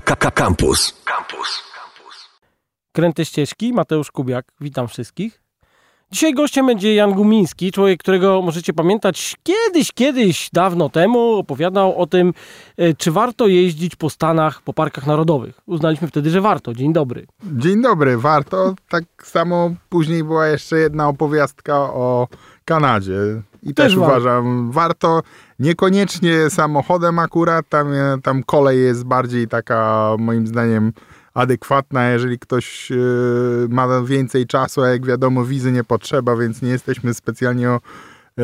Campus. Campus. Kręte ścieżki, Mateusz Kubiak, witam wszystkich. Dzisiaj gościem będzie Jan Gumiński, człowiek, którego możecie pamiętać kiedyś, kiedyś, dawno temu opowiadał o tym, e, czy warto jeździć po Stanach, po parkach narodowych. Uznaliśmy wtedy, że warto. Dzień dobry. Dzień dobry, warto. Tak samo później była jeszcze jedna opowiastka o Kanadzie. I też, Też uważam, warto niekoniecznie samochodem akurat, tam, e, tam kolej jest bardziej taka moim zdaniem adekwatna, jeżeli ktoś e, ma więcej czasu, a jak wiadomo wizy nie potrzeba, więc nie jesteśmy specjalnie o, e,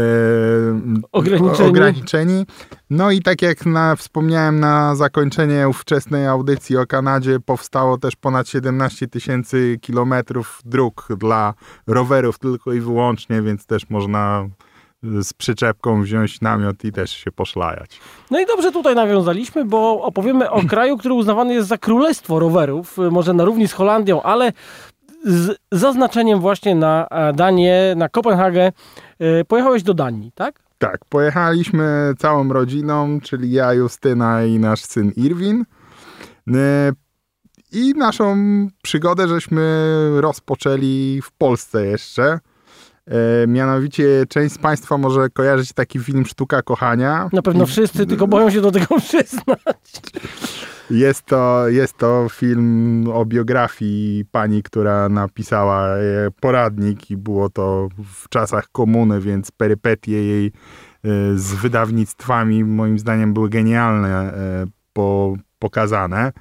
Ograniczeni. ograniczeni. No i tak jak na, wspomniałem na zakończenie wczesnej audycji o Kanadzie, powstało też ponad 17 tysięcy kilometrów dróg dla rowerów tylko i wyłącznie, więc też można z przyczepką wziąć namiot i też się poszlajać. No i dobrze tutaj nawiązaliśmy, bo opowiemy o kraju, który uznawany jest za królestwo rowerów, e, może na równi z Holandią, ale z zaznaczeniem właśnie na e, Danię, na Kopenhagę. E, Pojechałeś do Danii, tak? Tak, pojechaliśmy całą rodziną, czyli ja, Justyna i nasz syn Irwin. Yy, I naszą przygodę żeśmy rozpoczęli w Polsce jeszcze. Yy, Mianowicie część z Państwa może kojarzyć taki film Sztuka Kochania. Na pewno wszyscy, tylko boją się do tego przyznać. Jest to, jest to film o biografii pani, która napisała e, poradnik i było to w czasach komuny, więc perypetie jej e, z wydawnictwami moim zdaniem były genialne e, po, pokazane.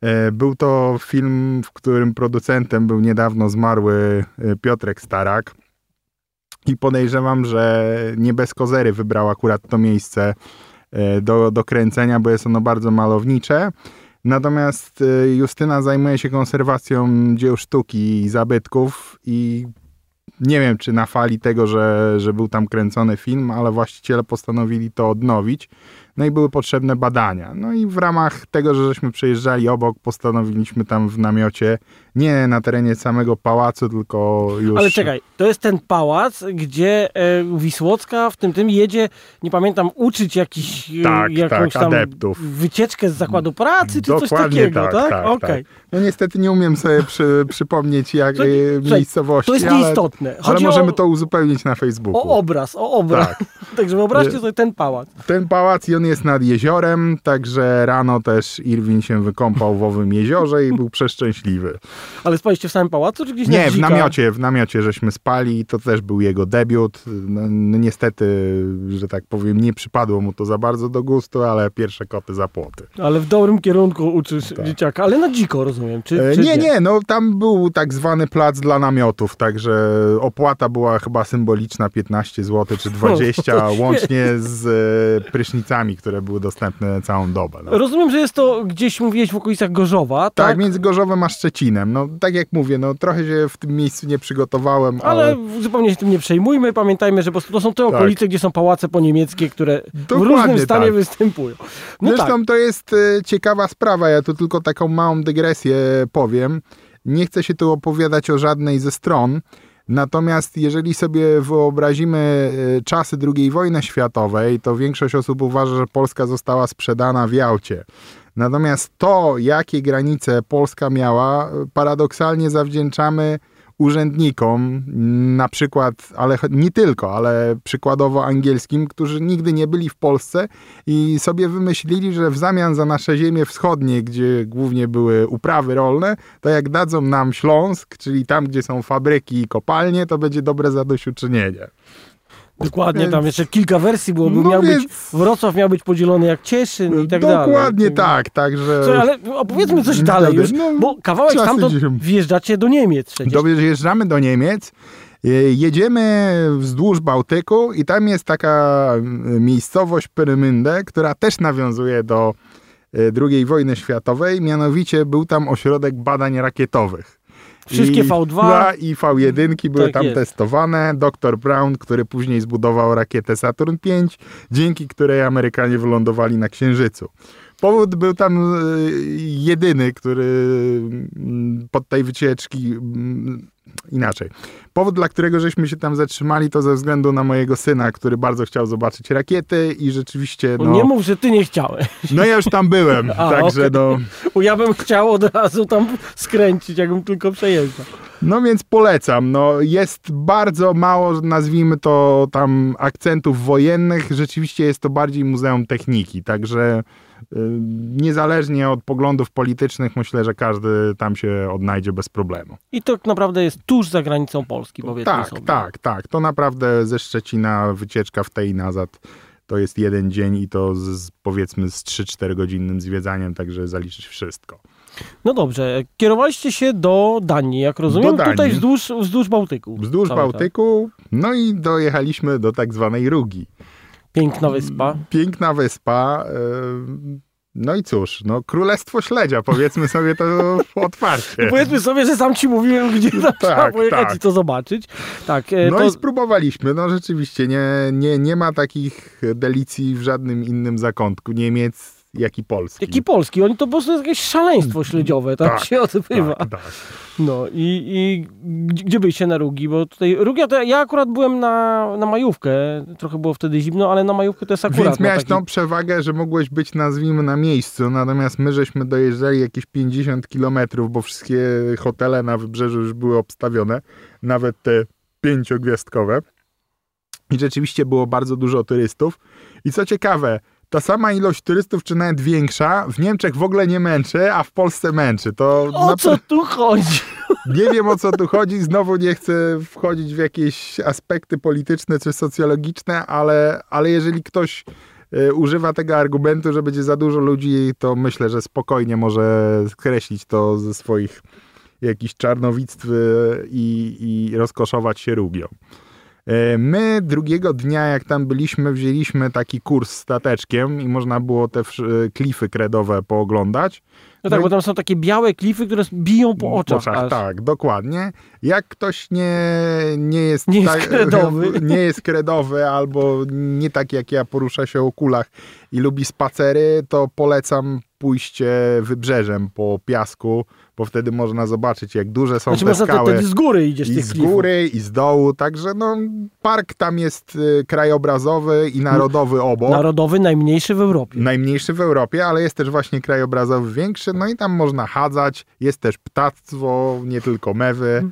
E, Był to film, w którym producentem był niedawno zmarły e, Piotrek Starak. I podejrzewam, że nie bez kozery wybrał akurat to miejsce e, do, do kręcenia, bo jest ono bardzo malownicze. Natomiast e, Justyna zajmuje się konserwacją dzieł sztuki i zabytków i nie wiem, czy na fali tego, że, że był tam kręcony film, ale właściciele postanowili to odnowić. No i były potrzebne badania. No i w ramach tego, że żeśmy przejeżdżali obok, postanowiliśmy tam w namiocie, nie na terenie samego pałacu, tylko już... Ale czekaj, to jest ten pałac, gdzie e, Wisłocka w tym tym jedzie, nie pamiętam, uczyć jakiś, e, Tak, jakąś tak, tam adeptów. wycieczkę z zakładu pracy, czy coś Dokładnie takiego, tak, tak? tak, Okej. tak. No niestety nie umiem sobie przy, przypomnieć jak To- e, miejscowości, To jest ale, nieistotne. ale Chodzi możemy o, to uzupełnić na Facebooku. o obraz, o obraz. Tak. Także wyobraźcie Nie. sobie ten pałac. Ten pałac i on jest nad jeziorem, także rano też Irwin się wykąpał w owym jeziorze i był przeszczęśliwy. Ale spaliście w samym pałacu, czy gdzieś na Nie, w namiocie, w namiocie żeśmy spali, to też był jego debiut. No, niestety, że tak powiem, nie przypadło mu to za bardzo do gustu, ale pierwsze koty za płoty. Ale w dobrym kierunku uczysz dzieciaka, ale na dziko rozumiem, czy, Tak. E, czy Nie, nie, no tam był tak zwany plac dla namiotów, także opłata była chyba symboliczna 15 zł czy 20, łącznie z e, które były dostępne całą dobę. No. Rozumiem, że jest to gdzieś, mówiłeś, w okolicach Gorzowa, tak? Tak, między Gorzowem a Szczecinem. No tak jak mówię, no trochę się w tym miejscu nie przygotowałem, ale, Ale zupełnie się tym nie przejmujmy. Pamiętajmy, że po prostu to są te okolice, gdzie są pałace poniemieckie, które w Tak. Dokładnie różnym stanie tak. występują. No Zresztą tak. to jest e, ciekawa sprawa, ja tu tylko taką małą dygresję powiem. Nie chcę się tu opowiadać o żadnej ze stron, natomiast jeżeli sobie wyobrazimy e, czasy II wojny światowej, to większość osób uważa, że Polska została sprzedana w Jałcie. Natomiast to, jakie granice Polska miała, e, paradoksalnie zawdzięczamy urzędnikom, na przykład, ale nie tylko, ale przykładowo angielskim, którzy nigdy nie byli w Polsce i sobie wymyślili, że w zamian za nasze ziemie wschodnie, gdzie głównie były uprawy rolne, to jak dadzą nam Śląsk, czyli tam, gdzie są fabryki i kopalnie, to będzie dobre zadośćuczynienie. Dokładnie, tam więc- jeszcze kilka wersji było. No miał być, więc- Wrocław miał być podzielony jak Cieszyn i tak dalej. Dokładnie tak, także... Słuchaj, ale opowiedzmy coś dalej już, no, bo kawałek stamtąd dzisiaj. wjeżdżacie do Niemiec przecież. Dojeżdżamy do Niemiec, e, jedziemy wzdłuż Bałtyku i tam jest taka mm, miejscowość Pyrmynde, która też nawiązuje do e, II wojny światowej, mianowicie był tam ośrodek badań rakietowych. Wszystkie I, V2. no, I V1 były Tak tam jest. testowane. Dr Brown, który później zbudował rakietę Saturn V, dzięki której Amerykanie wylądowali na Księżycu. Powód był tam e, jedyny, który mm, pod tej wycieczki mm, inaczej. Powód, dla którego żeśmy się tam zatrzymali, to ze względu na mojego syna, który bardzo chciał zobaczyć rakiety i rzeczywiście, no... Nie mów, że ty nie chciałeś. No ja już tam byłem, A, także okej. no... Bo ja bym chciał od razu tam skręcić, jakbym tylko przejeżdżał. No więc polecam. No, jest bardzo mało, nazwijmy to tam akcentów wojennych. Rzeczywiście jest to bardziej muzeum techniki, także niezależnie od poglądów politycznych myślę, że każdy tam się odnajdzie bez problemu. I to naprawdę jest tuż za granicą Polski, powiedzmy Tak, sobie. tak, tak. To naprawdę ze Szczecina wycieczka w tej i nazad to jest jeden dzień i to z, powiedzmy z 3-4 godzinnym zwiedzaniem, także zaliczyć wszystko. No dobrze, kierowaliście się do Danii, jak rozumiem, Do Danii. tutaj wzdłuż, wzdłuż Bałtyku. Wzdłuż. Bałtyku, no i dojechaliśmy do tak zwanej Rugi. Piękna wyspa. Piękna wyspa. e, No i cóż, no Królestwo Śledzia, powiedzmy sobie to otwarcie. Powiedzmy sobie, że sam ci mówiłem, gdzie tam trzeba Tak, pojechać tak. i to zobaczyć. Tak, e, No to i spróbowaliśmy, no rzeczywiście, nie, nie, nie ma takich delicji w żadnym innym zakątku Niemiec, jak i Polski. jaki polski, oni to po prostu jest jakieś szaleństwo śledziowe, tak, Tak, się odbywa. Tak, tak. No i, i gdzie, byliście na Rugi? Bo tutaj Rugia to ja akurat byłem na, na majówkę, trochę było wtedy zimno, ale na majówkę to jest akurat Więc miałeś taki... tą przewagę, że mogłeś być, nazwijmy, na miejscu, natomiast my żeśmy dojeżdżali jakieś 50 kilometrów, bo wszystkie hotele na wybrzeżu już były obstawione, nawet te pięciogwiazdkowe. I rzeczywiście było bardzo dużo turystów. I co ciekawe, ta sama ilość turystów, czy nawet większa, w Niemczech w ogóle nie męczy, a w Polsce męczy. To O napra- co tu chodzi? nie wiem o co tu chodzi, znowu nie chcę wchodzić w jakieś aspekty polityczne czy socjologiczne, ale, ale jeżeli ktoś e, używa tego argumentu, że będzie za dużo ludzi, to myślę, że spokojnie może skreślić to ze swoich jakichś czarnowictw e, i, i rozkoszować się rugią. E, My drugiego dnia, jak tam byliśmy, wzięliśmy taki kurs stateczkiem i można było te wsz- klify kredowe pooglądać. No tak, No i- bo tam są takie białe klify, które biją po oczach. aż. tak, dokładnie. Jak ktoś nie, nie jest Nie jest tak- kredowy. nie jest kredowy albo nie tak jak ja porusza się o kulach i lubi spacery, to polecam pójście wybrzeżem po piasku, bo wtedy można zobaczyć jak duże są Znaczy te można skały. wtedy z góry idziesz I z klifów. góry, i z dołu, także no, park tam jest y, krajobrazowy i narodowy obok. Narodowy, najmniejszy w Europie. Najmniejszy w Europie, ale jest też właśnie krajobrazowy większy, no i tam można chadzać, jest też ptactwo, nie tylko mewy.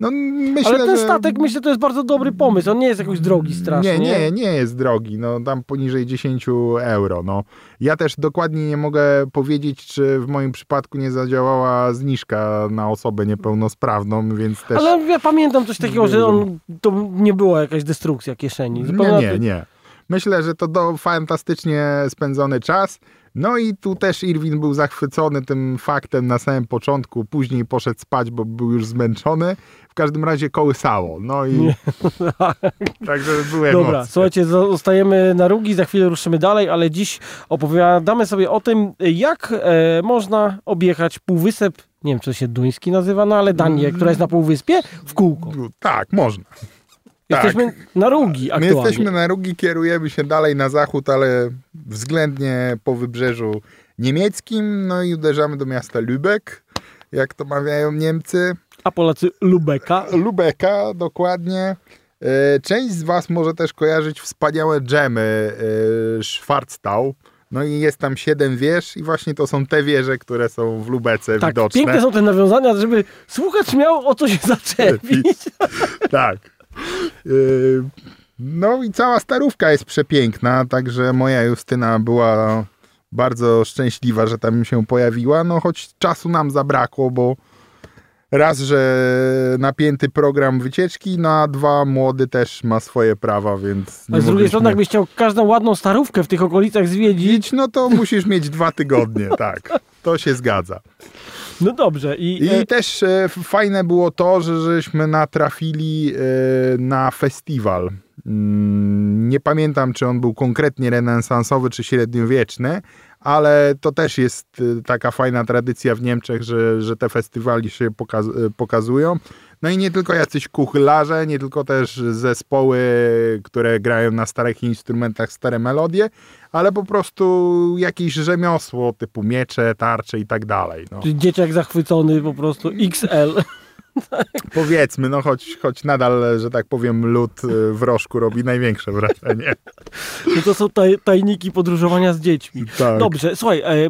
No, myślę, Ale ten że... statek, myślę, to jest bardzo dobry pomysł. On nie jest jakoś drogi strasznie. Nie, nie, nie jest drogi, no tam poniżej 10 euro. No. Ja też dokładnie nie mogę powiedzieć, czy w moim przypadku nie zadziałała zniżka na osobę niepełnosprawną, więc też... Ale ja pamiętam coś takiego, że on, to nie była jakaś destrukcja kieszeni. Nie, nie, nie. Myślę, że to do, fantastycznie spędzony czas. No i tu też Irwin był zachwycony tym faktem na samym początku, później poszedł spać, bo był już zmęczony. W każdym razie kołysało. No i Nie. także były Dobra, emocje. słuchajcie, zostajemy na Rugi, za chwilę ruszymy dalej, ale dziś opowiadamy sobie o tym, jak e, można objechać półwysep, nie wiem, czy to się duński nazywa, no ale Danię, Mm. która jest na półwyspie, w kółko. Tak, można. Jesteśmy na Rugi My aktualnie. jesteśmy na Rugi, kierujemy się dalej na zachód, ale względnie po wybrzeżu niemieckim. No i uderzamy do miasta Lübeck, jak to mawiają Niemcy. A Polacy Lubeka. Lubeka, dokładnie. E, Część z Was może też kojarzyć wspaniałe dżemy e, Schwarztau. No i jest tam siedem wież i właśnie to są te wieże, które są w Lubece Tak, widoczne. piękne są te nawiązania, żeby słuchacz miał o co się zaczepić. tak. No i cała starówka jest przepiękna, także moja Justyna była bardzo szczęśliwa, że tam się pojawiła, no choć czasu nam zabrakło, bo raz, że napięty program wycieczki, no a dwa, młody też ma swoje prawa, więc nie A z drugiej strony, jakbyś chciał każdą ładną starówkę w tych okolicach zwiedzić, no to musisz mieć dwa tygodnie, tak. To się zgadza. no dobrze. I, I e, też e, fajne było to, że żeśmy natrafili e, na festiwal. Mm, Nie pamiętam, czy on był konkretnie renesansowy, czy średniowieczny, ale to też jest e, taka fajna tradycja w Niemczech, że, że te festiwali się pokaz e, pokazują. No i nie tylko jacyś kuchlarze, nie tylko też zespoły, które grają na starych instrumentach stare melodie, ale po prostu jakieś rzemiosło typu miecze, tarcze i tak dalej. No. Czy dzieciak zachwycony po prostu XL. Powiedzmy, no choć, choć nadal, że tak powiem, lód y, w rożku robi największe wrażenie. No to są taj, tajniki podróżowania z dziećmi. Tak. Dobrze, słuchaj, e,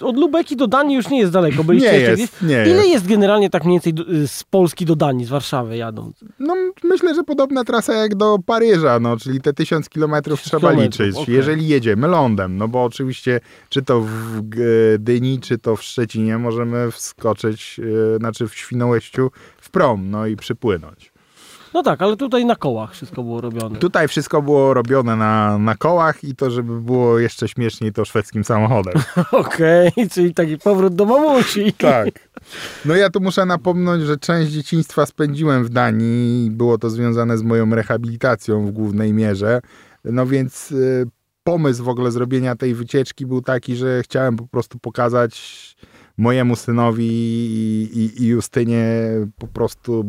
od Lubeki do Danii już nie jest daleko. Byliście Nie jest, nie Ile jest. generalnie tak mniej więcej do, z Polski do Danii, z Warszawy jadąc? No myślę, że podobna trasa jak do Paryża, no, czyli te tysiąc kilometrów trzeba liczyć, okej. jeżeli jedziemy lądem, no bo oczywiście czy to w Gdyni, czy to w Szczecinie możemy wskoczyć, yy, znaczy w W prom, no i przypłynąć. No tak, ale tutaj na kołach wszystko było robione. Tutaj wszystko było robione na, na kołach i to, żeby było jeszcze śmieszniej, to szwedzkim samochodem. Okej, czyli taki powrót do mamusi. Tak. No ja tu muszę napomnieć, że część dzieciństwa spędziłem w Danii. Było to związane z moją rehabilitacją w głównej mierze. No więc y, pomysł w ogóle zrobienia tej wycieczki był taki, że chciałem po prostu pokazać mojemu synowi i, i, i Justynie po prostu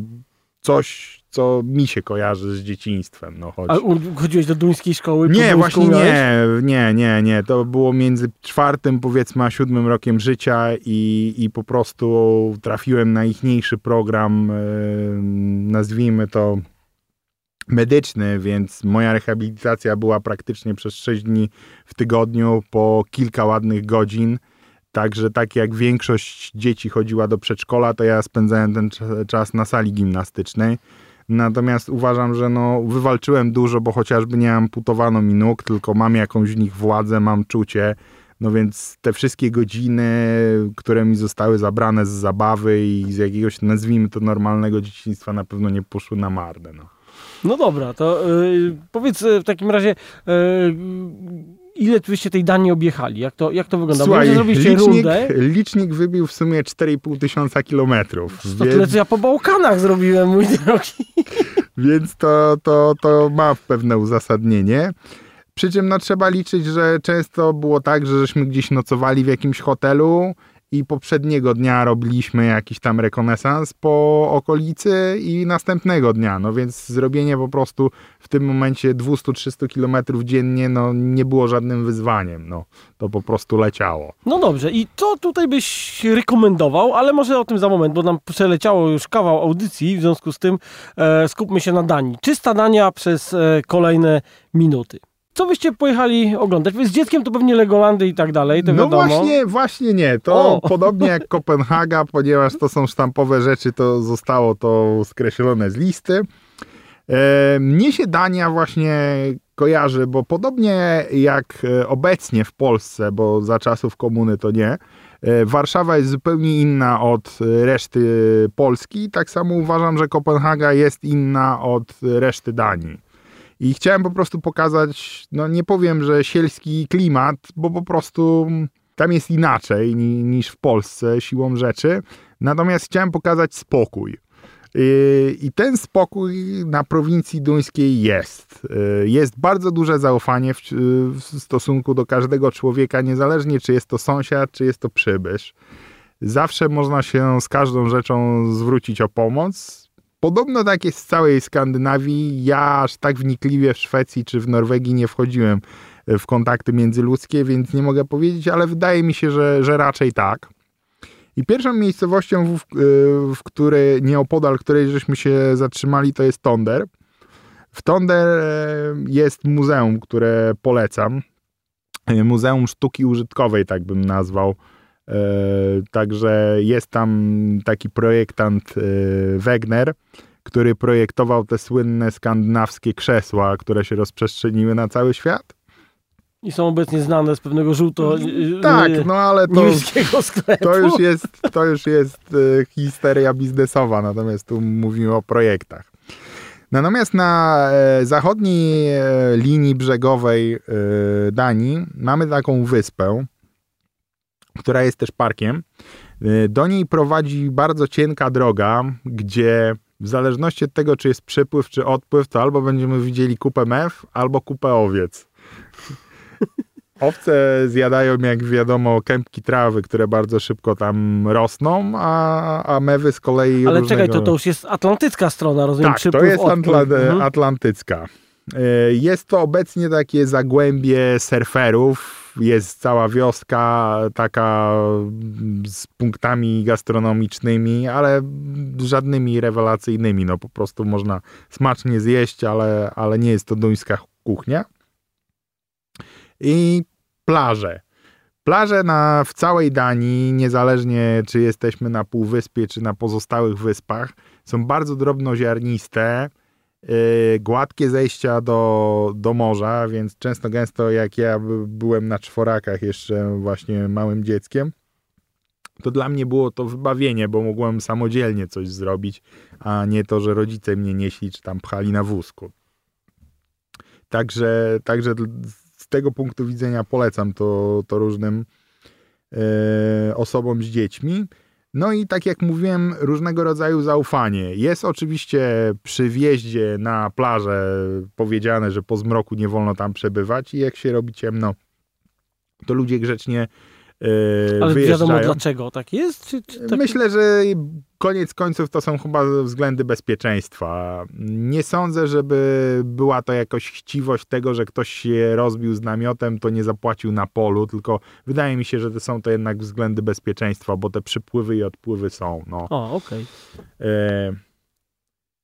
coś, co mi się kojarzy z dzieciństwem. No, choć... A chodziłeś do duńskiej szkoły? Nie, właśnie miałeś? nie, nie, nie, nie. To było między czwartym, powiedzmy, a siódmym rokiem życia i, i po prostu trafiłem na ichniejszy program, nazwijmy to medyczny, więc moja rehabilitacja była praktycznie przez 6 dni w tygodniu po kilka ładnych godzin. Także tak jak większość dzieci chodziła do przedszkola, to ja spędzałem ten cza- czas na sali gimnastycznej. Natomiast uważam, że no, wywalczyłem dużo, bo chociażby nie amputowano mi nóg, tylko mam jakąś w nich władzę, mam czucie. No więc te wszystkie godziny, które mi zostały zabrane z zabawy i z jakiegoś, nazwijmy to, normalnego dzieciństwa, na pewno nie poszły na marne. No. No dobra, to y, powiedz y, w takim razie, y, ile byście tej Danii objechali? Jak to, jak to wygląda? Bo Słuchaj, zrobiliście licznik, rundę. licznik wybił w sumie 4,5 tysiąca kilometrów. To tyle, co ja po Bałkanach zrobiłem, mój drogi. Więc to, to, to ma pewne uzasadnienie. Przy czym no, trzeba liczyć, że często było tak, że żeśmy gdzieś nocowali w jakimś hotelu i poprzedniego dnia robiliśmy jakiś tam rekonesans po okolicy i następnego dnia. No więc zrobienie po prostu w tym momencie 200-300 kilometrów dziennie no, nie było żadnym wyzwaniem. No, to po prostu leciało. No dobrze, i co tutaj byś rekomendował, ale może o tym za moment, bo nam przeleciało już kawał audycji, w związku z tym e, skupmy się na Danii. Czysta Dania przez e, kolejne minuty. Co byście pojechali oglądać? Wy Z dzieckiem to pewnie Legolandy i tak dalej, to no wiadomo. właśnie, właśnie nie. To O! podobnie jak Kopenhaga, ponieważ to są sztampowe rzeczy, to zostało to skreślone z listy. E, mnie się Dania właśnie kojarzy, bo podobnie jak e, obecnie w Polsce, bo za czasów komuny to nie, e, Warszawa jest zupełnie inna od e, reszty Polski. Tak samo uważam, że Kopenhaga jest inna od reszty Danii. I chciałem po prostu pokazać, no nie powiem, że sielski klimat, bo po prostu tam jest inaczej ni, niż w Polsce siłą rzeczy. Natomiast chciałem pokazać spokój. I ten spokój na prowincji duńskiej jest. Yy, Jest bardzo duże zaufanie w, w stosunku do każdego człowieka, niezależnie czy jest to sąsiad, czy jest to przybysz. Zawsze można się z każdą rzeczą zwrócić o pomoc. Podobno tak jest w całej Skandynawii. Ja aż tak wnikliwie w Szwecji czy w Norwegii nie wchodziłem w kontakty międzyludzkie, więc nie mogę powiedzieć, ale wydaje mi się, że, że raczej tak. I pierwszą miejscowością, w, w której, nieopodal której żeśmy się zatrzymali, to jest Tonder. W Tonder e, jest muzeum, które polecam. E, Muzeum Sztuki Użytkowej, tak bym nazwał. E, Także jest tam taki projektant e, Wegner, który projektował te słynne skandynawskie krzesła, które się rozprzestrzeniły na cały świat. I są obecnie znane z pewnego żółto... Tak, e, no ale to, sklepu. to już jest, to już jest e, histeria biznesowa, natomiast tu mówimy o projektach. Natomiast na zachodniej linii brzegowej Danii mamy taką wyspę, która jest też parkiem. E, Do niej prowadzi bardzo cienka droga, gdzie w zależności od tego, czy jest przypływ, czy odpływ, to albo będziemy widzieli kupę mew, albo kupę owiec. Owce zjadają, jak wiadomo, kępki trawy, które bardzo szybko tam rosną, a, a mewy z kolei Ale różnego... czekaj, to, to już jest atlantycka strona, rozumiem, Tak, to przypływ, jest odpływ. Antla- Mhm. atlantycka. E, Jest to obecnie takie zagłębie surferów. Jest cała wioska taka z punktami gastronomicznymi, ale żadnymi rewelacyjnymi. No po prostu można smacznie zjeść, ale, ale nie jest to duńska kuchnia. I plaże. Plaże na, w całej Danii, niezależnie czy jesteśmy na Półwyspie, czy na pozostałych wyspach, są bardzo drobnoziarniste, gładkie zejścia do, do morza, więc często gęsto jak ja byłem na czworakach jeszcze właśnie małym dzieckiem, to dla mnie było to wybawienie, bo mogłem samodzielnie coś zrobić, a nie to, że rodzice mnie nieśli czy tam pchali na wózku. Także, także z tego punktu widzenia polecam to, to różnym e, osobom z dziećmi. No i tak jak mówiłem, różnego rodzaju zaufanie. Jest oczywiście przy wjeździe na plażę powiedziane, że po zmroku nie wolno tam przebywać i jak się robi ciemno, to ludzie grzecznie yy, Ale wiadomo dlaczego tak jest? Czy, czy tak... Myślę, że koniec końców to są chyba względy bezpieczeństwa. Nie sądzę, żeby była to jakoś chciwość tego, że ktoś się rozbił z namiotem, to nie zapłacił na polu, tylko wydaje mi się, że to są to jednak względy bezpieczeństwa, bo te przypływy i odpływy są. No. O, okej. Okay. E,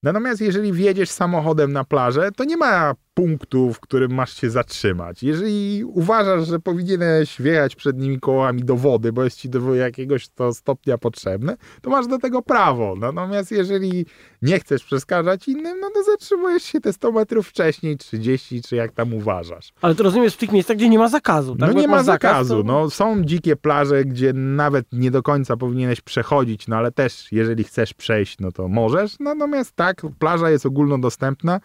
Natomiast jeżeli wjedziesz samochodem na plażę, to nie ma punktu, w którym masz się zatrzymać. Jeżeli uważasz, że powinieneś wjechać przednimi kołami do wody, bo jest ci do jakiegoś to stopnia potrzebne, to masz do tego prawo. Natomiast jeżeli nie chcesz przeszkadzać innym, no to zatrzymujesz się te 100 metrów wcześniej, 30, czy jak tam uważasz. Ale to rozumiesz w tych miejscach, gdzie nie ma zakazu, tak? No nie ma zakazu. to... No, są dzikie plaże, gdzie nawet nie do końca powinieneś przechodzić, no ale też jeżeli chcesz przejść, no to możesz. Natomiast tak, plaża jest ogólnodostępna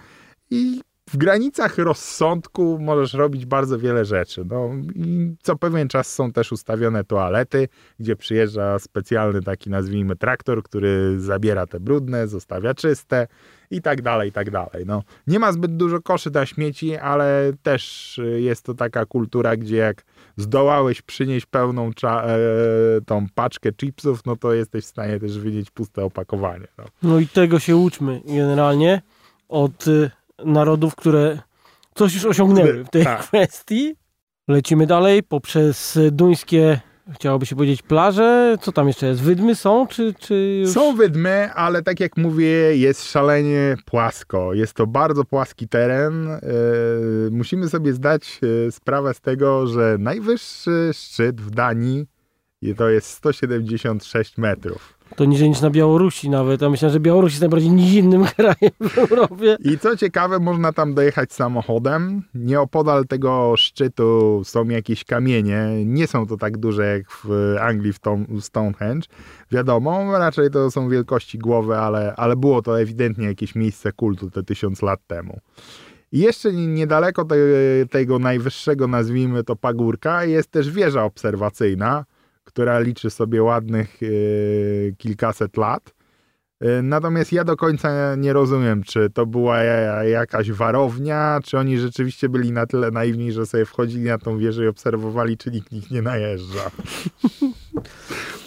i w granicach rozsądku możesz robić bardzo wiele rzeczy. No, i co pewien czas są też ustawione toalety, gdzie przyjeżdża specjalny taki, nazwijmy, traktor, który zabiera te brudne, zostawia czyste i tak dalej, i tak dalej. No, nie ma zbyt dużo koszy na śmieci, ale też jest to taka kultura, gdzie jak zdołałeś przynieść pełną e, tą paczkę chipsów, no to jesteś w stanie też wynieść puste opakowanie. No, no i tego się uczmy generalnie od narodów, które coś już osiągnęły w tej tak. kwestii. Lecimy dalej poprzez duńskie, chciałoby się powiedzieć, plaże. Co tam jeszcze jest? Wydmy są, czy, czy już... Są wydmy, ale tak jak mówię, jest szalenie płasko. Jest to bardzo płaski teren. Yy, musimy sobie zdać e, sprawę z tego, że najwyższy szczyt w Danii to jest 176 metrów. To niżej niż na Białorusi nawet, a myślę, że Białoruś jest najbardziej nizinnym krajem w Europie. I co ciekawe, można tam dojechać samochodem. Nieopodal tego szczytu są jakieś kamienie. Nie są to tak duże jak w Anglii w Stonehenge. Wiadomo, raczej to są wielkości głowy, ale, ale było to ewidentnie jakieś miejsce kultu te tysiąc lat temu. I jeszcze niedaleko te, tego najwyższego, nazwijmy to pagórka, jest też wieża obserwacyjna, która liczy sobie ładnych yy, kilkaset lat. E, natomiast ja do końca nie rozumiem, czy to była jakaś warownia, czy oni rzeczywiście byli na tyle naiwni, że sobie wchodzili na tą wieżę i obserwowali, czy nikt ich nie najeżdża.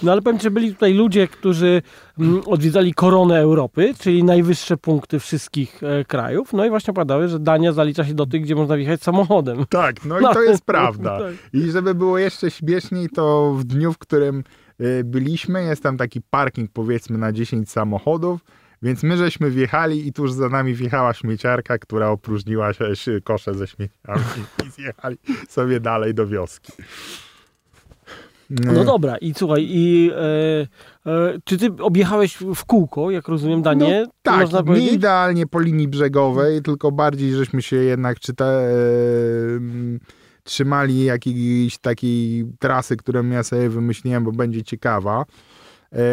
No ale powiem, że byli tutaj ludzie, którzy mm, odwiedzali koronę Europy, czyli najwyższe punkty wszystkich e, krajów. No i właśnie padały, że Dania zalicza się do tych, gdzie można wjechać samochodem. Tak, no i to jest prawda. I żeby było jeszcze śmieszniej, to w dniu, w którym byliśmy, jest tam taki parking powiedzmy na 10 samochodów, więc my żeśmy wjechali i tuż za nami wjechała śmieciarka, która opróżniła się kosze ze śmieciami i zjechali sobie dalej do wioski. No dobra, i słuchaj, i e, e, czy ty objechałeś w kółko, jak rozumiem, Danię? No, tak, nie idealnie po linii brzegowej, tylko bardziej żeśmy się jednak czyta, e, trzymali jakiejś takiej trasy, którą ja sobie wymyśliłem, bo będzie ciekawa. E,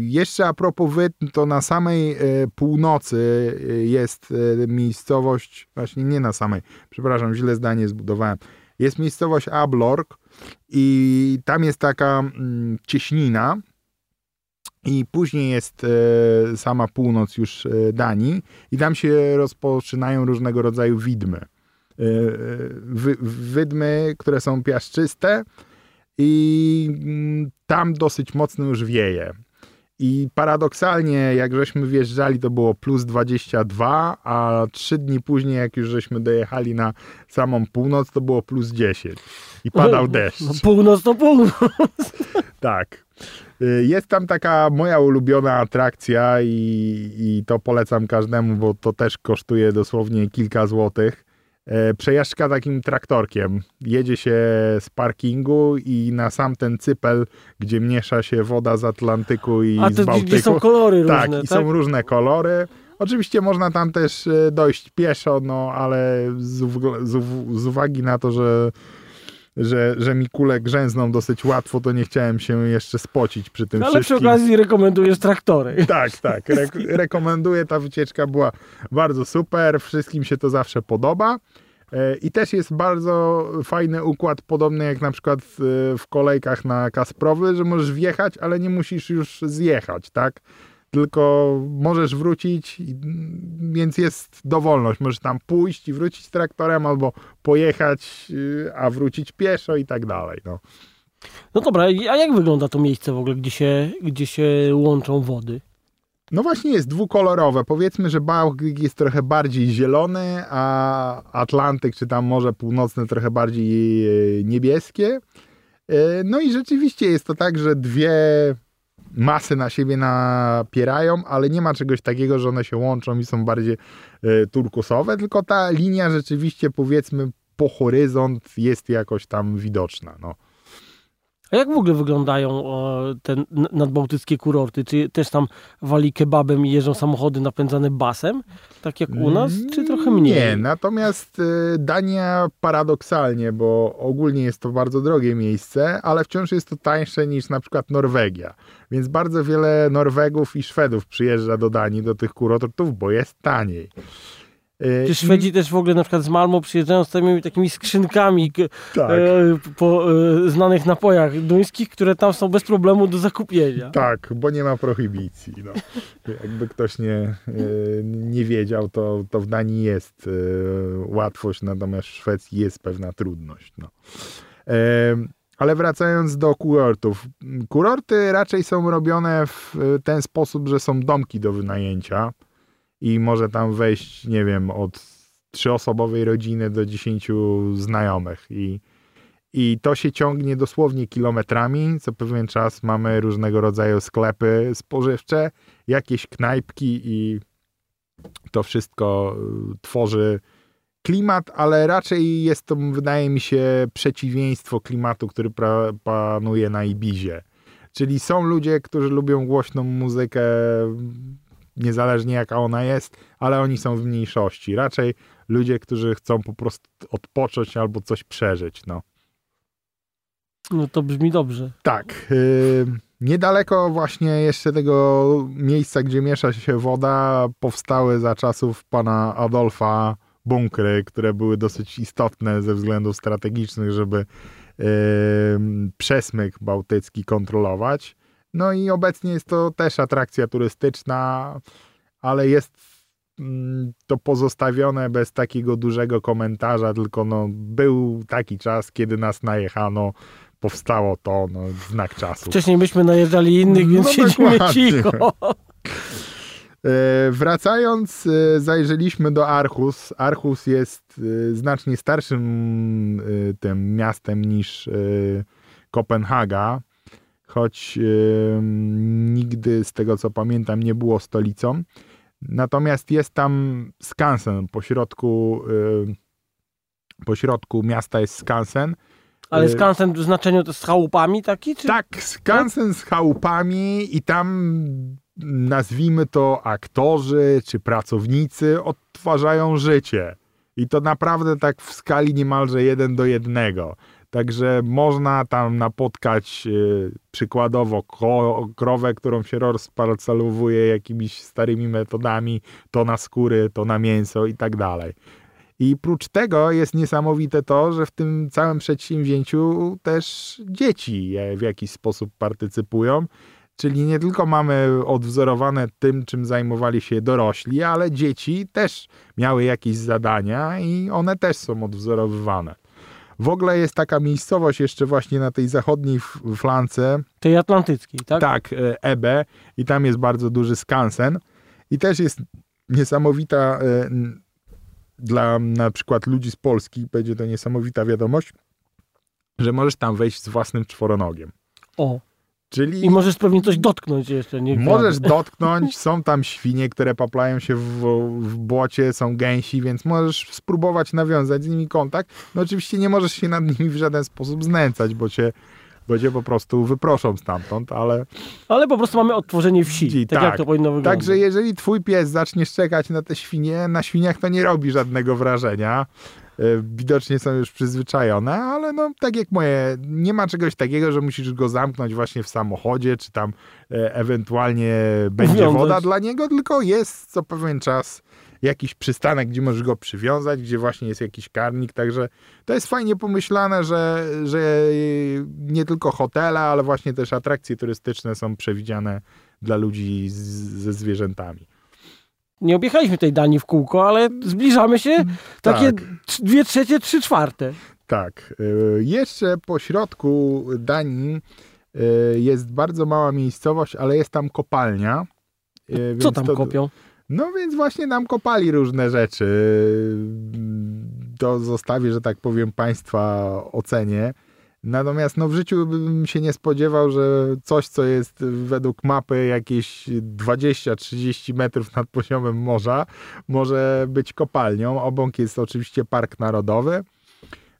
jeszcze a propos Wytn, to na samej e, północy e, jest miejscowość, właśnie nie na samej, przepraszam, źle zdanie zbudowałem, jest miejscowość Ablork, i tam jest taka mm, cieśnina i później jest e, sama północ już e, Danii i tam się rozpoczynają różnego rodzaju widmy. Wy, wydmy, które są piaszczyste i mm, tam dosyć mocno już wieje. I paradoksalnie, jak żeśmy wjeżdżali, to było plus 22, a trzy dni później, jak już żeśmy dojechali na samą północ, to było plus 10. I padał deszcz. No, północ to północ. Tak. Y, Jest tam taka moja ulubiona atrakcja i, i to polecam każdemu, bo to też kosztuje dosłownie kilka złotych. E, Przejażdżka takim traktorkiem. Jedzie się z parkingu i na sam ten cypel, gdzie miesza się woda z Atlantyku i A z to Bałtyku. gdzie są kolory tak, różne, i tak? są różne kolory. Oczywiście można tam też e, dojść pieszo, no ale z, z, z uwagi na to, że, że, że mi kule grzęzną dosyć łatwo, to nie chciałem się jeszcze spocić przy tym Ale przy wszystkim. okazji rekomendujesz traktory. Tak, tak. Re- rekomenduję. Ta wycieczka była bardzo super. Wszystkim się to zawsze podoba. E, I też jest bardzo fajny układ, podobny jak na przykład w kolejkach na Kasprowy, że możesz wjechać, ale nie musisz już zjechać, tak? Tylko możesz wrócić, więc jest dowolność. Możesz tam pójść i wrócić traktorem, albo pojechać, e, a wrócić pieszo i tak dalej. No. No dobra, a jak wygląda to miejsce w ogóle, gdzie się, gdzie się łączą wody? No właśnie jest dwukolorowe. Powiedzmy, że Bałtyk jest trochę bardziej zielony, a Atlantyk czy tam Morze Północne trochę bardziej e, niebieskie. E, No i rzeczywiście jest to tak, że dwie masy na siebie napierają, ale nie ma czegoś takiego, że one się łączą i są bardziej e, turkusowe, tylko ta linia rzeczywiście powiedzmy po horyzont jest jakoś tam widoczna. No. A jak w ogóle wyglądają te nadbałtyckie kurorty? Czy też tam wali kebabem i jeżdżą samochody napędzane basem? Tak jak u nas? Czy trochę mniej? Nie, natomiast y, Dania paradoksalnie, bo ogólnie jest to bardzo drogie miejsce, ale wciąż jest to tańsze niż na przykład Norwegia. Więc bardzo wiele Norwegów i Szwedów przyjeżdża do Danii, do tych kurortów, bo jest taniej. Y, Czy i- Szwedzi też w ogóle na przykład z Malmo przyjeżdżają z tymi takimi skrzynkami Tak. e, po e, znanych napojach duńskich, które tam są bez problemu do zakupienia. Tak, bo nie ma prohibicji. No. Jakby ktoś nie, y, nie wiedział, to, to w Danii jest łatwość, natomiast w Szwecji jest pewna trudność. No. Ale wracając do kurortów. Kurorty raczej są robione w ten sposób, że są domki do wynajęcia i może tam wejść, nie wiem, od trzyosobowej rodziny do dziesięciu znajomych i i to się ciągnie dosłownie kilometrami. Co pewien czas mamy różnego rodzaju sklepy spożywcze, jakieś knajpki i to wszystko y, tworzy klimat, ale raczej jest to, wydaje mi się, przeciwieństwo klimatu, który panuje na Ibizie. Czyli są ludzie, którzy lubią głośną muzykę, niezależnie jaka ona jest, ale oni są w mniejszości. Raczej ludzie, którzy chcą po prostu odpocząć albo coś przeżyć. No. No to brzmi dobrze. Tak. y, niedaleko właśnie jeszcze tego miejsca, gdzie miesza się woda, powstały za czasów pana Adolfa bunkry, które były dosyć istotne ze względów strategicznych, żeby y, przesmyk bałtycki kontrolować. No i obecnie jest to też atrakcja turystyczna, ale jest mm, to pozostawione bez takiego dużego komentarza, tylko no, był taki czas, kiedy nas najechano, powstało to, no, znak czasu. Wcześniej byśmy najeżdżali innych, więc No siedzimy dokładnie. cicho. E, Wracając, e, zajrzeliśmy do Archus. Archus jest e, znacznie starszym tym miastem niż Kopenhaga, choć e, nigdy z tego co pamiętam nie było stolicą. Natomiast jest tam skansen pośrodku, e, pośrodku miasta jest skansen. Ale Y- skansen w znaczeniu to z chałupami taki? Czy... Tak, skansen z chałupami i tam nazwijmy to aktorzy czy pracownicy odtwarzają życie. I to naprawdę tak w skali niemalże jeden do jednego. Także można tam napotkać y, przykładowo ko- krowę, którą się rozparcelowuje jakimiś starymi metodami, to na skóry, to na mięso i tak dalej. I prócz tego jest niesamowite to, że w tym całym przedsięwzięciu też dzieci w jakiś sposób partycypują. Czyli nie tylko mamy odwzorowane tym, czym zajmowali się dorośli, ale dzieci też miały jakieś zadania i one też są odwzorowywane. W ogóle jest taka miejscowość jeszcze właśnie na tej zachodniej flance, Tej atlantyckiej, tak? tak, e, Ebe i tam jest bardzo duży skansen i też jest niesamowita e, dla na przykład ludzi z Polski, będzie to niesamowita wiadomość, że możesz tam wejść z własnym czworonogiem. O. Czyli I możesz pewnie coś dotknąć jeszcze, nie możesz dotknąć, są tam świnie, które paplają się w, w błocie, są gęsi, więc możesz spróbować nawiązać z nimi kontakt. No oczywiście nie możesz się nad nimi w żaden sposób znęcać, bo cię, bo cię po prostu wyproszą stamtąd, ale Ale po prostu mamy odtworzenie wsi. Wsi, tak, tak. jak to powinno wyglądać. Także jeżeli twój pies zacznie szczekać na te świnie, na świniach to nie robi żadnego wrażenia. E, Widocznie są już przyzwyczajone, ale no tak jak moje, nie ma czegoś takiego, że musisz go zamknąć właśnie w samochodzie, czy tam e, ewentualnie będzie Uwiązać. woda dla niego, tylko jest co pewien czas jakiś przystanek, gdzie możesz go przywiązać, gdzie właśnie jest jakiś karnik, także to jest fajnie pomyślane, że, że nie tylko hotele, ale właśnie też atrakcje turystyczne są przewidziane dla ludzi z, ze zwierzętami. Nie objechaliśmy tej Danii w kółko, ale zbliżamy się takie Tak. dwie trzecie, trzy czwarte. Tak. y, Jeszcze po środku Danii y, jest bardzo mała miejscowość, ale jest tam kopalnia. y, Co tam to- kopią? No więc właśnie nam kopali różne rzeczy. To zostawię, że tak powiem, Państwa ocenie. Natomiast no, w życiu bym się nie spodziewał, że coś, co jest według mapy jakieś 20-30 metrów nad poziomem morza, może być kopalnią. Obok jest oczywiście Park Narodowy.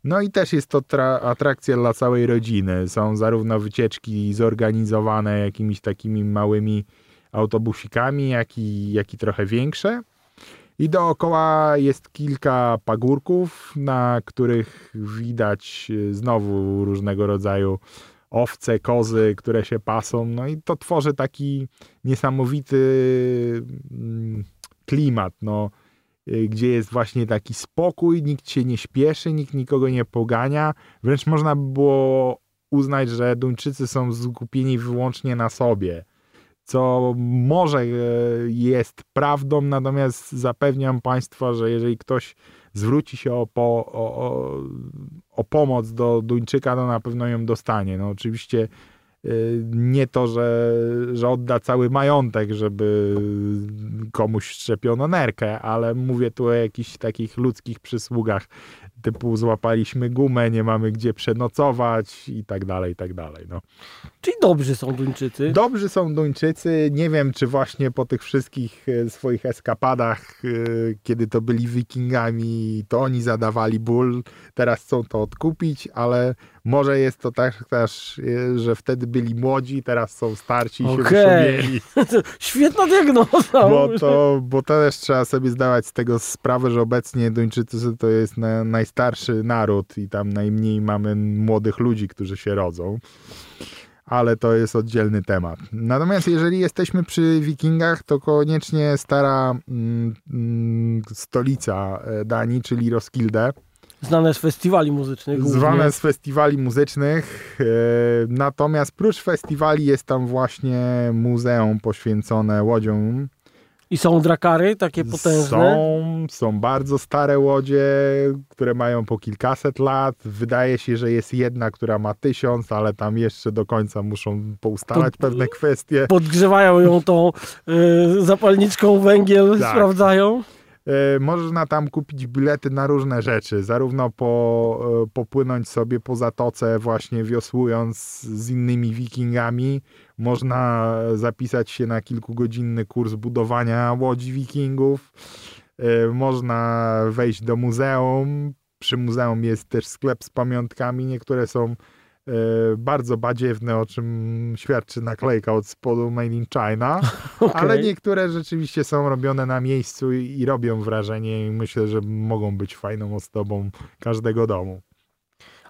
No i też jest to tra- atrakcja dla całej rodziny. Są zarówno wycieczki zorganizowane jakimiś takimi małymi autobusikami, jak i, jak i trochę większe. I dookoła jest kilka pagórków, na których widać y, znowu różnego rodzaju owce, kozy, które się pasą. No i to tworzy taki niesamowity mm, klimat, no, y, gdzie jest właśnie taki spokój, nikt się nie śpieszy, nikt nikogo nie pogania. Wręcz można by było uznać, że Duńczycy są skupieni wyłącznie na sobie co może e, jest prawdą, natomiast zapewniam Państwa, że jeżeli ktoś zwróci się o, po, o, o, pomoc do Duńczyka, to na pewno ją dostanie. No oczywiście e, nie to, że, że odda cały majątek, żeby komuś szczepiono nerkę, ale mówię tu o jakichś takich ludzkich przysługach, typu złapaliśmy gumę, nie mamy gdzie przenocować i tak dalej, i tak dalej. No. Czyli dobrzy są Duńczycy. Dobrzy są Duńczycy. Nie wiem, czy właśnie po tych wszystkich e, swoich eskapadach, e, kiedy to byli wikingami, to oni zadawali ból. Teraz chcą to odkupić, ale może jest to tak też, e, że wtedy byli młodzi, teraz są starsi i się Okej. wyszumieli. Świetna diagnoza. Bo to, bo to też trzeba sobie zdawać z tego sprawę, że obecnie Duńczycy to jest na, najstarszy naród i tam najmniej mamy młodych ludzi, którzy się rodzą. Ale to jest oddzielny temat. Natomiast jeżeli jesteśmy przy Wikingach, to koniecznie stara mm, mm, stolica e, Danii, czyli Roskilde, Znane z festiwali muzycznych. głównie. zwane z festiwali muzycznych. E, Natomiast prócz festiwali jest tam właśnie muzeum poświęcone łodziom I są drakary, takie potężne. są, są bardzo stare łodzie, które mają po kilkaset lat. Wydaje się, że jest jedna, która ma tysiąc, ale tam jeszcze do końca muszą poustalać To- pewne kwestie. Podgrzewają ją tą y, zapalniczką węgiel, Tak. sprawdzają. E, Można tam kupić bilety na różne rzeczy, zarówno po, e, popłynąć sobie po zatoce właśnie wiosłując z innymi wikingami, można zapisać się na kilkugodzinny kurs budowania łodzi wikingów, E, można wejść do muzeum, przy muzeum jest też sklep z pamiątkami, niektóre są bardzo badziewne, o czym świadczy naklejka od spodu Made in China. Okej. Ale niektóre rzeczywiście są robione na miejscu i, i robią wrażenie i myślę, że mogą być fajną ozdobą każdego domu.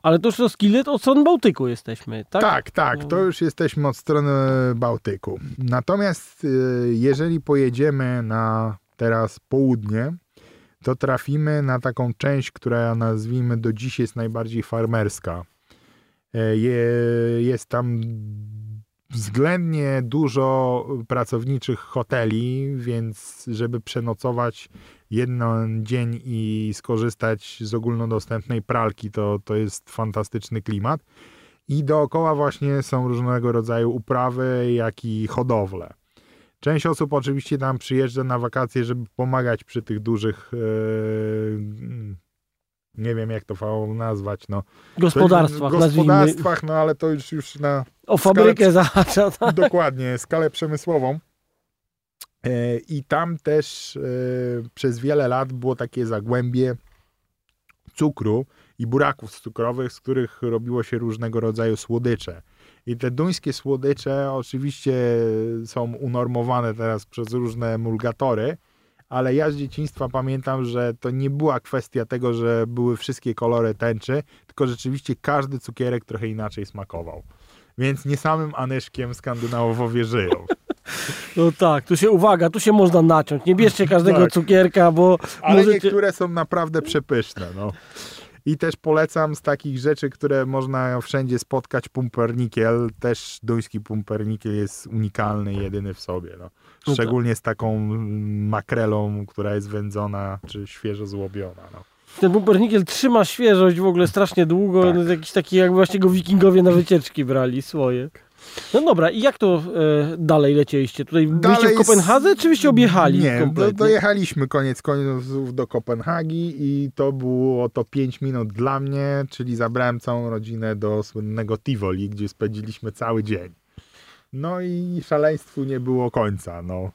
Ale to już to od strony Bałtyku jesteśmy, tak? Tak, tak, to już jesteśmy od strony Bałtyku. Natomiast y, jeżeli pojedziemy na teraz południe, to trafimy na taką część, która nazwijmy do dziś jest najbardziej farmerska. E, Je, jest tam względnie dużo pracowniczych hoteli, więc żeby przenocować jeden dzień i skorzystać z ogólnodostępnej pralki, to, to jest fantastyczny klimat. I dookoła właśnie są różnego rodzaju uprawy, jak i hodowle. Część osób oczywiście tam przyjeżdża na wakacje, żeby pomagać przy tych dużych, yy, nie wiem jak to nazwać, no. Gospodarstwach, Gospodarstwach, no ale to już, już na... O fabrykę zahacza, tak? Dokładnie, skalę przemysłową. E, I tam też e, przez wiele lat było takie zagłębie cukru i buraków cukrowych, z których robiło się różnego rodzaju słodycze. I te duńskie słodycze oczywiście są unormowane teraz przez różne emulgatory, ale ja z dzieciństwa pamiętam, że to nie była kwestia tego, że były wszystkie kolory tęczy, tylko rzeczywiście każdy cukierek trochę inaczej smakował. Więc nie samym Anyszkiem Skandynawowie żyją. No tak, tu się uwaga, tu się można naciąć. Nie bierzcie każdego tak. cukierka, bo. Ale możecie... niektóre są naprawdę przepyszne. No. I też polecam z takich rzeczy, które można wszędzie spotkać, pumpernikiel. Też duński pumpernikiel jest unikalny, jedyny w sobie. No. Szczególnie z taką makrelą, która jest wędzona, czy świeżo złobiona. No. Ten pumpernikiel trzyma świeżość w ogóle strasznie długo. Tak. Jakiś taki, jakby właśnie go wikingowie na wycieczki brali swoje. No dobra, i jak to e, dalej lecieliście? Tutaj dalej byliście w Kopenhadze, czy byście objechali Nie, do, dojechaliśmy koniec końców do Kopenhagi i to było to 5 minut dla mnie, czyli zabrałem całą rodzinę do słynnego Tivoli, gdzie spędziliśmy cały dzień. No i szaleństwu nie było końca, no.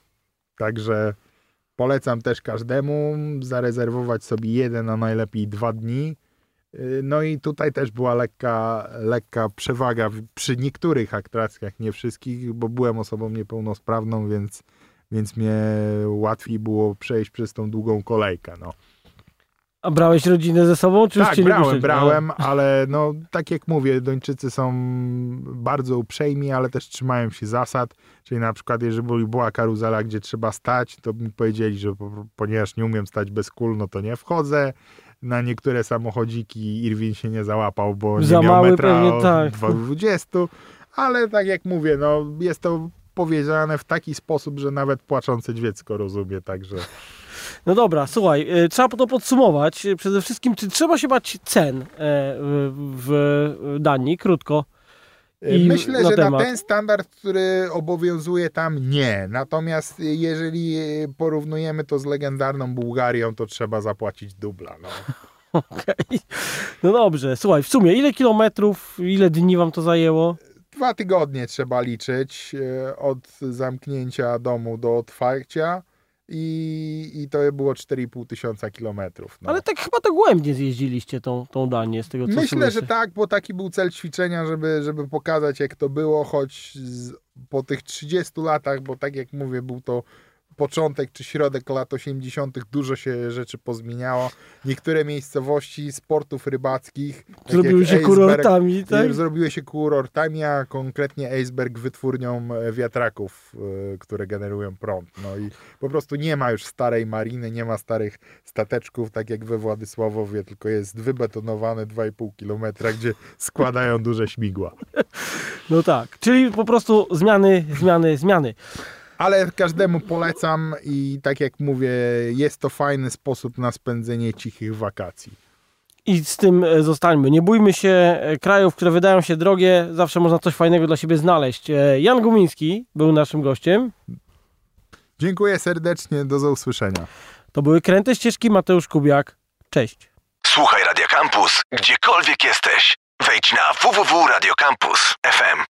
Także polecam też każdemu zarezerwować sobie jeden, a najlepiej dwa dni no i tutaj też była lekka, lekka przewaga przy niektórych atrakcjach, nie wszystkich, bo byłem osobą niepełnosprawną, więc, więc mnie łatwiej było przejść przez tą długą kolejkę. No. A brałeś rodzinę ze sobą? Czy tak, brałem, brałem, ale no tak jak mówię, Duńczycy są bardzo uprzejmi, ale też trzymają się zasad, czyli na przykład jeżeli była karuzela, gdzie trzeba stać, to mi powiedzieli, że ponieważ nie umiem stać bez kul, no to nie wchodzę na niektóre samochodziki Irwin się nie załapał, bo Za nie miał metra pewnie, tak. 20, ale tak jak mówię, no jest to powiedziane w taki sposób, że nawet płaczące dziecko rozumie, także... No dobra, słuchaj, y, trzeba to podsumować. Przede wszystkim, czy trzeba się bać cen e, w Danii? Krótko. I Myślę, na że temat. na ten standard, który obowiązuje tam, nie. Natomiast jeżeli porównujemy to z legendarną Bułgarią, to trzeba zapłacić dubla. No. Okej. Okay. No dobrze. Słuchaj, w sumie ile kilometrów, ile dni wam to zajęło? Dwa tygodnie trzeba liczyć e, od zamknięcia domu do otwarcia i, i to było 4,5 tysiąca kilometrów. No. Ale tak chyba to głębnie zjeździliście tą, tą Danię z tego co Myślę, słyszę. że tak, bo taki był cel ćwiczenia, żeby, żeby pokazać jak to było, choć z, po tych 30 latach, bo tak jak mówię, był to początek czy środek lat 80. dużo się rzeczy pozmieniało. Niektóre miejscowości sportów rybackich tak zrobiły się kurortami, tak? Zrobiły się kurortami, a konkretnie Eisberg wytwórnią e, wiatraków, e, które generują prąd. No i po prostu nie ma już starej mariny, nie ma starych stateczków, tak jak we Władysławowie, tylko jest wybetonowane 2,5 kilometra, gdzie składają duże śmigła. No tak, czyli po prostu zmiany, zmiany, zmiany ale każdemu polecam i tak jak mówię, jest to fajny sposób na spędzenie cichych wakacji. I z tym e, zostańmy. Nie bójmy się e, krajów, które wydają się drogie. Zawsze można coś fajnego dla siebie znaleźć. E, Jan Gumiński był naszym gościem. Dziękuję serdecznie. Do usłyszenia. To były Kręte Ścieżki Mateusz Kubiak. Cześć. Słuchaj Radio Campus, gdziekolwiek jesteś. Wejdź na www.radiocampus.fm.